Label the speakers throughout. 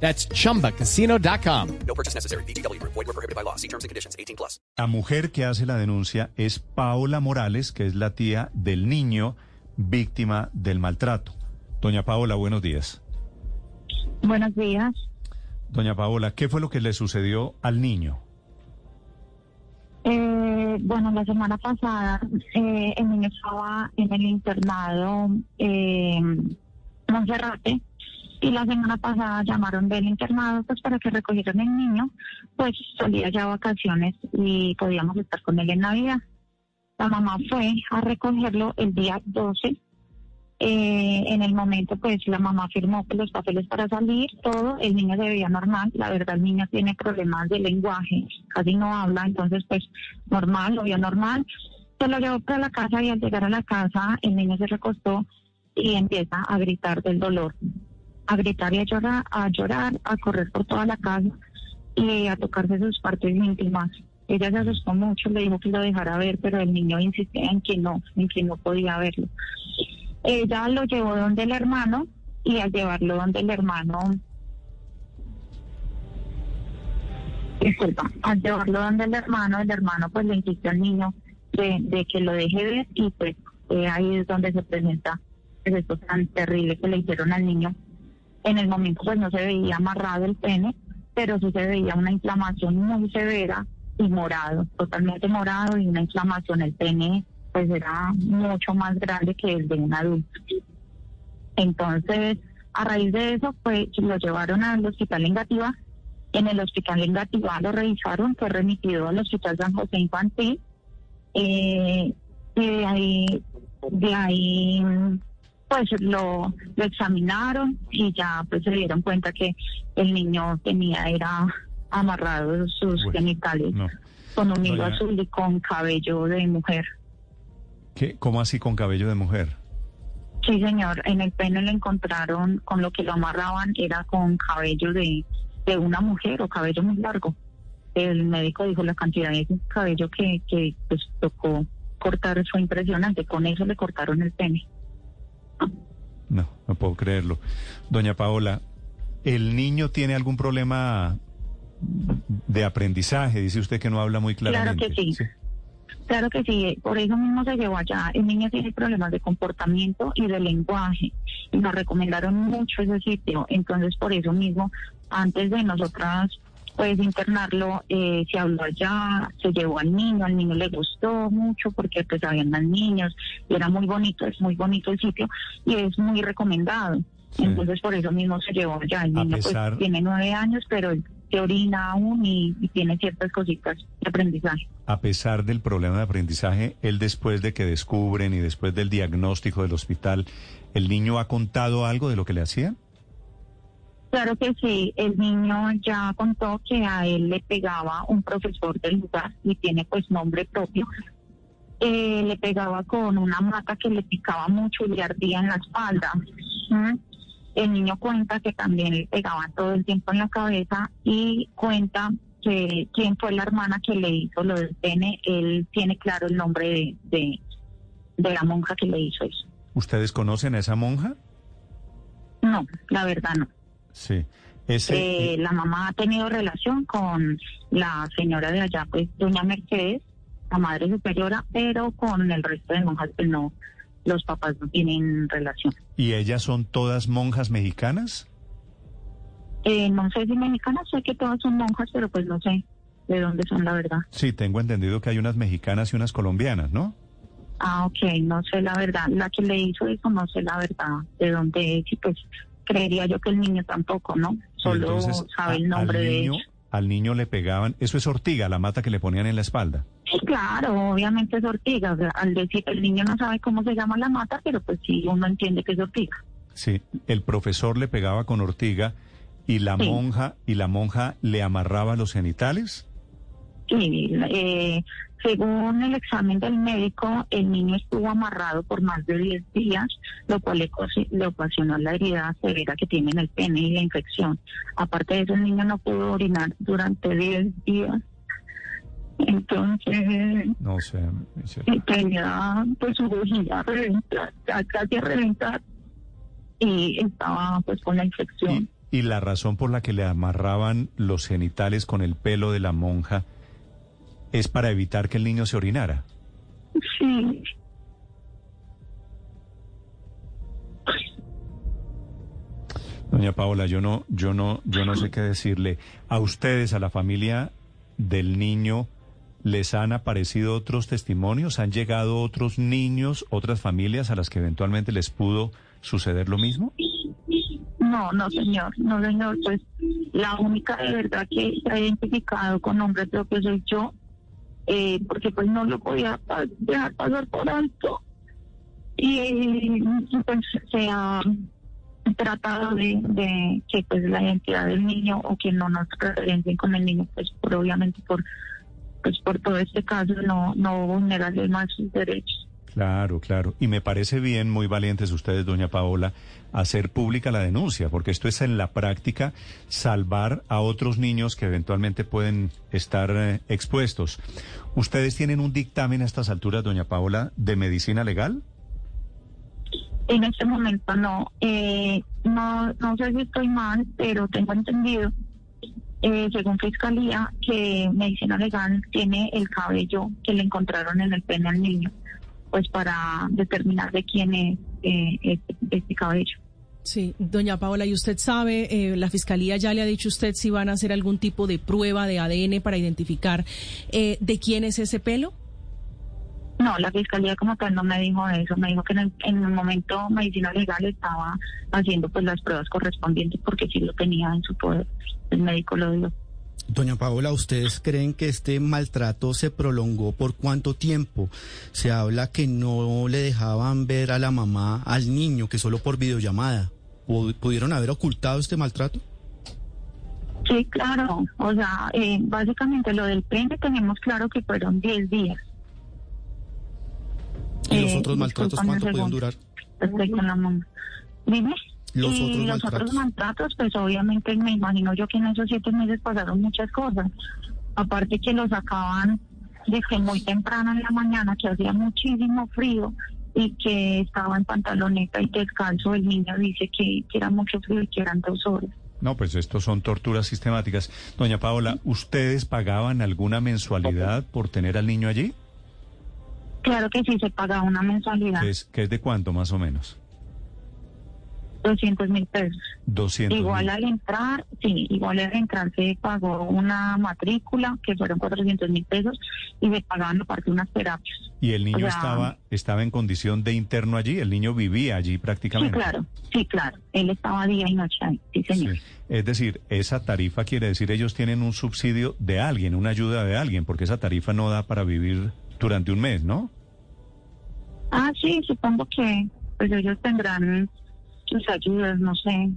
Speaker 1: That's chumbacasino.com.
Speaker 2: No purchase necessary. BGW. Void were prohibited by law. See terms and conditions. 18 plus.
Speaker 3: La mujer que hace la denuncia es Paola Morales, que es la tía del niño víctima del maltrato. Doña Paola, buenos días.
Speaker 4: Buenos días.
Speaker 3: Doña Paola, ¿qué fue lo que le sucedió al niño?
Speaker 4: Eh, bueno, la semana pasada eh, el niño estaba en el internado eh, Monserrate y la semana pasada llamaron del internado pues para que recogieran el niño, pues salía ya vacaciones y podíamos estar con él en Navidad. La mamá fue a recogerlo el día 12 eh, en el momento, pues la mamá firmó los papeles para salir, todo, el niño se veía normal, la verdad el niño tiene problemas de lenguaje, casi no habla, entonces pues normal, lo vio normal. Se lo llevó para la casa y al llegar a la casa el niño se recostó y empieza a gritar del dolor, a gritar y a llorar, a llorar, a correr por toda la casa y a tocarse sus partes íntimas. Ella se asustó mucho, le dijo que lo dejara ver, pero el niño insistía en que no, en que no podía verlo. Ella lo llevó donde el hermano y al llevarlo donde el hermano, disculpa, al llevarlo donde el hermano, el hermano pues le insistió al niño de, de que lo deje ver y pues eh, ahí es donde se presenta pues, esto tan terrible que le hicieron al niño. En el momento pues no se veía amarrado el pene, pero sí se veía una inflamación muy severa y morado, totalmente morado y una inflamación el pene pues era mucho más grande que el de un adulto. Entonces, a raíz de eso, pues lo llevaron al hospital en Gativa. En el hospital en Gativa lo revisaron, fue remitido al hospital San José Infantil. Eh, y de ahí, de ahí, pues lo, lo examinaron y ya pues se dieron cuenta que el niño tenía, era amarrado sus genitales
Speaker 3: no.
Speaker 4: con un hilo
Speaker 3: Doña-
Speaker 4: azul y con cabello de mujer.
Speaker 3: ¿Qué, ¿Cómo así con cabello de mujer?
Speaker 4: Sí, señor. En el pene lo encontraron, con lo que lo amarraban, era con cabello de, de una mujer o cabello muy largo. El médico dijo la cantidad de cabello que, que pues, tocó cortar fue impresionante. Con eso le cortaron el pene.
Speaker 3: No, no puedo creerlo. Doña Paola, ¿el niño tiene algún problema de aprendizaje? Dice usted que no habla muy
Speaker 4: Claro
Speaker 3: claramente.
Speaker 4: que sí. Claro que sí, por eso mismo se llevó allá. El niño tiene problemas de comportamiento y de lenguaje y nos recomendaron mucho ese sitio. Entonces, por eso mismo, antes de nosotras pues internarlo, eh, se habló allá, se llevó al niño, al niño le gustó mucho porque pues habían más niños y era muy bonito, es muy bonito el sitio y es muy recomendado.
Speaker 3: Sí.
Speaker 4: Entonces, por eso mismo se llevó allá. El niño
Speaker 3: pesar-
Speaker 4: pues tiene nueve años, pero se orina aún y, y tiene ciertas cositas de aprendizaje.
Speaker 3: A pesar del problema de aprendizaje, él después de que descubren y después del diagnóstico del hospital, ¿el niño ha contado algo de lo que le hacían?
Speaker 4: Claro que sí, el niño ya contó que a él le pegaba un profesor del lugar y tiene pues nombre propio. Eh, le pegaba con una mata que le picaba mucho y le ardía en la espalda. ¿Mm? El niño cuenta que también le pegaba todo el tiempo en la cabeza y cuenta que quién fue la hermana que le hizo lo del pene. Él tiene claro el nombre de, de, de la monja que le hizo eso.
Speaker 3: ¿Ustedes conocen a esa monja?
Speaker 4: No, la verdad no.
Speaker 3: Sí. Ese,
Speaker 4: Eh, la mamá ha tenido relación con la señora de allá, pues doña Mercedes, la madre superiora, pero con el resto de monjas, pues no, los papás no tienen relación.
Speaker 3: ¿Y ellas son todas monjas mexicanas?
Speaker 4: Eh, no sé si mexicanas, sé que todas son monjas, pero pues no sé de dónde son la verdad.
Speaker 3: Sí, tengo entendido que hay unas mexicanas y unas colombianas, ¿no?
Speaker 4: Ah, ok, no sé la verdad. La que le hizo eso no sé la verdad de dónde es y pues creería yo que el niño tampoco, ¿no? Solo
Speaker 3: entonces,
Speaker 4: sabe el nombre
Speaker 3: al
Speaker 4: de
Speaker 3: niño,
Speaker 4: ella.
Speaker 3: Al niño le pegaban, eso es ortiga, la mata que le ponían en la espalda.
Speaker 4: Sí, claro, obviamente es ortiga. O sea, al decir el niño no sabe cómo se llama la mata, pero pues sí, uno entiende que es ortiga.
Speaker 3: Sí, el profesor le pegaba con ortiga y la
Speaker 4: Sí.
Speaker 3: monja y la monja le amarraba los genitales.
Speaker 4: Y eh, según el examen del médico, el niño estuvo amarrado por más de 10 días, lo cual le, ocasionó- le ocasionó la herida severa que tiene en el pene y la infección. Aparte de eso, el niño no pudo orinar durante 10 días. Entonces,
Speaker 3: No sé, Michelle.
Speaker 4: y tenía pues su bujía a reventar, a casi a reventar, y estaba pues con la infección.
Speaker 3: Y, y la razón por la que le amarraban los genitales con el pelo de la monja es para evitar que el niño se orinara.
Speaker 4: Sí,
Speaker 3: Doña Paola, yo no, yo no, yo no sé qué decirle. A ustedes, a la familia del niño, ¿les han aparecido otros testimonios? ¿Han llegado otros niños, otras familias a las que eventualmente les pudo suceder lo mismo?
Speaker 4: no, no señor, no señor, pues la única de verdad que se ha identificado con nombre propio soy yo, eh, porque pues no lo podía dejar pasar por alto. Y pues se ha tratado de, que pues la identidad del niño o que no nos referencien con el niño, pues por obviamente por pues por todo este caso no, no vulnerarle más sus derechos.
Speaker 3: Claro, claro. Y me parece bien, muy valientes ustedes, doña Paola, hacer pública la denuncia, porque esto es en la práctica salvar a otros niños que eventualmente pueden estar eh, expuestos. ¿Ustedes tienen un dictamen a estas alturas, doña Paola, de medicina legal?
Speaker 4: En este momento no. Eh, no, no sé si estoy mal, pero tengo entendido, eh, según Fiscalía, que Medicina Legal tiene el cabello que le encontraron en el pene al niño, pues para determinar de quién es eh, este, este cabello.
Speaker 5: Sí, doña Paola, ¿y usted sabe, eh, la Fiscalía ya le ha dicho usted si van a hacer algún tipo de prueba de ADN para identificar eh, de quién es ese pelo?
Speaker 4: No, la Fiscalía como tal no me dijo eso, me dijo que en el, en el momento Medicina Legal estaba haciendo pues las pruebas correspondientes porque sí lo tenía en su poder, el médico lo dio.
Speaker 6: Doña Paola, ¿ustedes creen que este maltrato se prolongó por cuánto tiempo? Se habla que no le dejaban ver a la mamá al niño, que solo por videollamada. ¿Pu- ¿Pudieron haber ocultado este maltrato?
Speaker 4: Sí, claro. O sea, eh, básicamente lo del pene tenemos claro que fueron 10 días.
Speaker 6: ¿Y los
Speaker 4: Eh,
Speaker 6: otros maltratos
Speaker 4: discúlpame un
Speaker 6: cuánto pueden durar?
Speaker 4: Estoy con la mano. Dime.
Speaker 6: Los
Speaker 4: Y
Speaker 6: otros
Speaker 4: los
Speaker 6: maltratos.
Speaker 4: otros maltratos, pues obviamente me imagino yo que en esos siete meses pasaron muchas cosas. Aparte que los sacaban desde muy temprano en la mañana, que hacía muchísimo frío y que estaba en pantaloneta y descalzo. El niño dice que, que era mucho frío y que eran dos horas.
Speaker 3: No, pues estos son torturas sistemáticas. Doña Paola, ¿ustedes pagaban alguna mensualidad por tener al niño allí?
Speaker 4: Claro que sí se pagaba una mensualidad,
Speaker 3: ¿Que es, que es de cuánto más o menos?
Speaker 4: 200 mil pesos.
Speaker 3: 200
Speaker 4: Igual al entrar, sí, igual al entrar se pagó una matrícula que fueron 400 mil pesos y se pagaban aparte unas terapias.
Speaker 3: ¿Y el niño
Speaker 4: o sea-
Speaker 3: estaba, estaba en condición de interno allí? ¿El niño vivía allí
Speaker 4: Sí,
Speaker 3: prácticamente?
Speaker 4: claro, sí, claro. Él estaba día y noche ahí, sí, señor.
Speaker 3: Sí. Es decir, esa tarifa quiere decir ellos tienen un subsidio de alguien, una ayuda de alguien, porque esa tarifa no da para vivir durante un mes, ¿no?
Speaker 4: Ah, sí, supongo que pues ellos tendrán sus ayudas, no sé.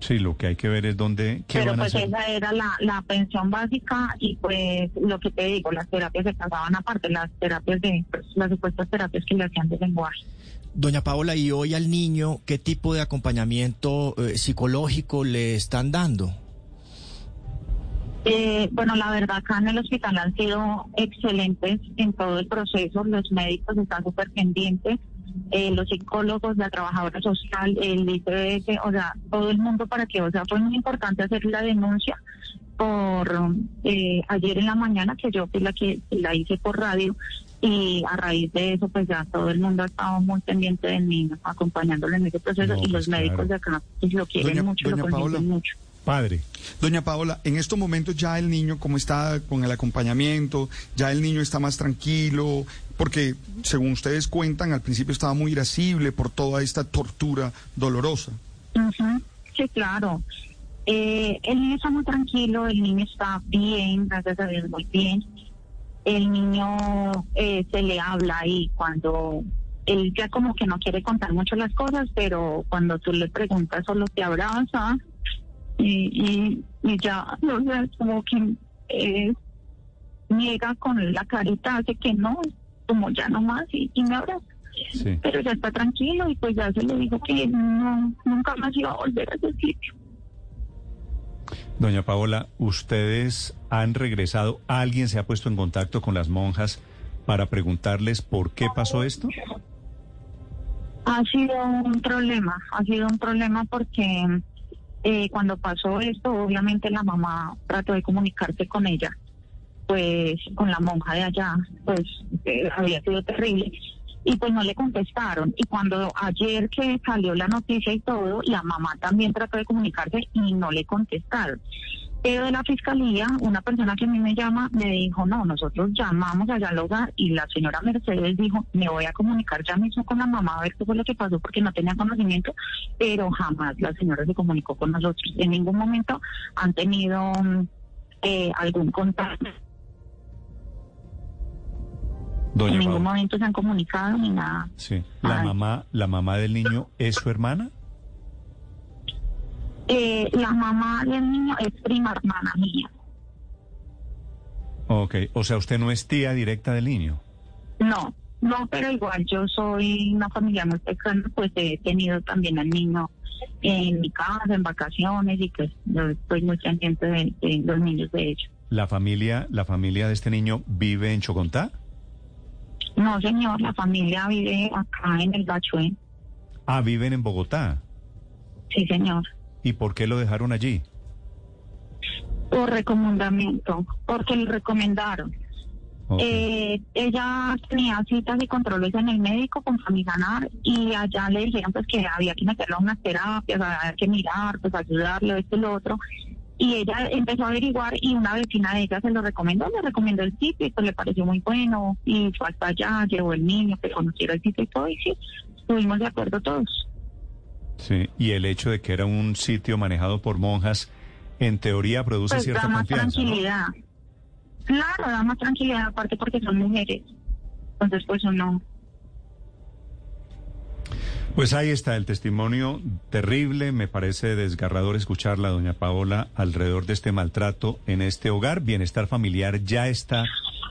Speaker 3: Sí, lo que hay que ver es dónde, qué
Speaker 4: Pero
Speaker 3: van a
Speaker 4: pues
Speaker 3: hacer.
Speaker 4: esa era la, la pensión básica y pues lo que te digo, las terapias se pagaban aparte, las terapias de, pues, las supuestas terapias que le hacían de lenguaje.
Speaker 7: Doña Paola, ¿y hoy al niño qué tipo de acompañamiento eh, psicológico le están dando?
Speaker 4: Eh, bueno, la verdad, acá en el hospital han sido excelentes en todo el proceso. Los médicos están súper pendientes, eh, los psicólogos, la trabajadora social, el ICBS, o sea, todo el mundo para que, o sea, fue muy importante hacer la denuncia por eh, ayer en la mañana, que yo fui la que la hice por radio, y a raíz de eso, pues ya todo el mundo ha estado muy pendiente del niño, acompañándolo en ese proceso,
Speaker 3: No,
Speaker 4: y
Speaker 3: pues
Speaker 4: los médicos
Speaker 3: claro.
Speaker 4: de acá pues, lo quieren
Speaker 8: Doña-
Speaker 4: mucho,
Speaker 8: doña
Speaker 4: lo
Speaker 8: Paola.
Speaker 4: mucho.
Speaker 3: Padre,
Speaker 8: Doña Paola, en estos momentos ya el niño, ¿cómo está con el acompañamiento? Ya el niño está más tranquilo, porque según ustedes cuentan, al principio estaba muy irascible por toda esta tortura dolorosa.
Speaker 4: Sí, claro. Eh, el niño está muy tranquilo, el niño está bien, gracias a Dios, muy bien. El niño eh, se le habla y cuando él ya como que no quiere contar mucho las cosas, pero cuando tú le preguntas solo te abraza y, y, y ya, o sea, como que eh, niega con la carita, hace que no, como ya no más y, y me abraza.
Speaker 3: Sí.
Speaker 4: Pero ya está tranquilo y pues ya se le dijo que no, nunca más iba a volver a ese sitio.
Speaker 3: Doña Paola, ¿ustedes han regresado? ¿Alguien se ha puesto en contacto con las monjas para preguntarles por qué pasó esto?
Speaker 4: Ha sido un problema, ha sido un problema porque eh, cuando pasó esto, obviamente la mamá trató de comunicarse con ella, pues con la monja de allá, pues eh, había sido terrible. Y pues no le contestaron. Y cuando ayer que salió la noticia y todo, la mamá también trató de comunicarse y no le contestaron. Pero de la fiscalía, una persona que a mí me llama me dijo, no, nosotros llamamos allá al hogar y la señora Mercedes dijo, me voy a comunicar ya mismo con la mamá a ver qué fue lo que pasó porque no tenía conocimiento, pero jamás la señora se comunicó con nosotros. En ningún momento han tenido mm, eh, algún contacto,
Speaker 3: Doña
Speaker 4: en ningún
Speaker 3: Paola.
Speaker 4: momento se han comunicado ni nada.
Speaker 3: Sí. ¿La
Speaker 4: Ay.
Speaker 3: mamá, la mamá del niño es su hermana?
Speaker 4: Eh, la mamá del niño es prima hermana mía.
Speaker 3: Ok. O sea, usted no es tía directa del niño.
Speaker 4: No, no, pero igual yo soy una familia muy pequeña, pues he tenido también al niño en mi casa, en vacaciones y pues yo estoy muy pendiente de, de los niños de ellos.
Speaker 3: ¿La familia, la familia de este niño vive en Chocontá?
Speaker 4: No, señor, la familia vive acá en el Bachué.
Speaker 3: Ah, viven en Bogotá.
Speaker 4: Sí, señor.
Speaker 3: ¿Y por qué lo dejaron allí?
Speaker 4: Por recomendamiento, porque le recomendaron.
Speaker 3: Ok.
Speaker 4: Eh, ella tenía citas y controles en el médico con Famisanar y allá le dijeron pues que había que meterlo a unas terapias, había que mirar, pues ayudarle, esto y lo otro. Y ella empezó a averiguar y una vecina de ella se lo recomendó, le recomendó el sitio y pues le pareció muy bueno y fue hasta allá, llevó el niño que conociera el sitio y todo y sí, estuvimos de acuerdo todos.
Speaker 3: Sí. Y el hecho de que era un sitio manejado por monjas, en teoría produce
Speaker 4: Pues
Speaker 3: cierta
Speaker 4: da más
Speaker 3: confianza. ¿no?
Speaker 4: tranquilidad. Claro, da más tranquilidad aparte porque son mujeres. Entonces pues uno...
Speaker 3: Pues ahí está el testimonio terrible, me parece desgarrador escucharla, doña Paola, alrededor de este maltrato en este hogar. Bienestar familiar ya está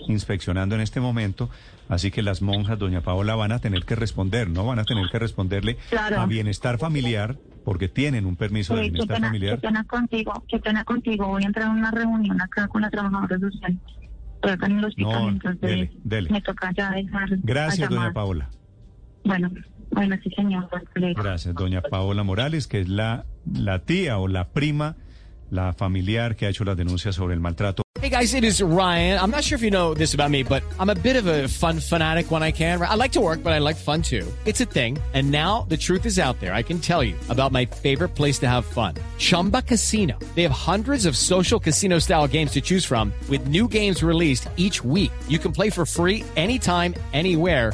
Speaker 3: inspeccionando en este momento, así que las monjas, doña Paola, van a tener que responder, ¿no? Van a tener que responderle
Speaker 4: Claro.
Speaker 3: a bienestar familiar, porque tienen un permiso de
Speaker 4: qué
Speaker 3: bienestar
Speaker 4: pena, qué
Speaker 3: familiar.
Speaker 4: pena contigo, qué pena contigo. Voy a entrar a una reunión acá con la trabajadora social. Estoy acá en el hospital,
Speaker 3: No,
Speaker 4: entonces
Speaker 3: dele, dele.
Speaker 4: me toca ya dejar.
Speaker 3: Gracias, doña. Paola.
Speaker 4: Bueno, bueno, sí, señor.
Speaker 3: Gracias, doña Paola Morales, que es la, la tía o la prima, la familiar que ha hecho las denuncias sobre el maltrato.
Speaker 1: Hey guys, it is Ryan. I'm not sure if you know this about me, but I'm a bit of a fun fanatic when I can. I like to work, but I like fun too. It's a thing. And now the truth is out there. I can tell you about my favorite place to have fun. Chumba Casino. They have hundreds of social casino style games to choose from with new games released each week. You can play for free anytime, anywhere.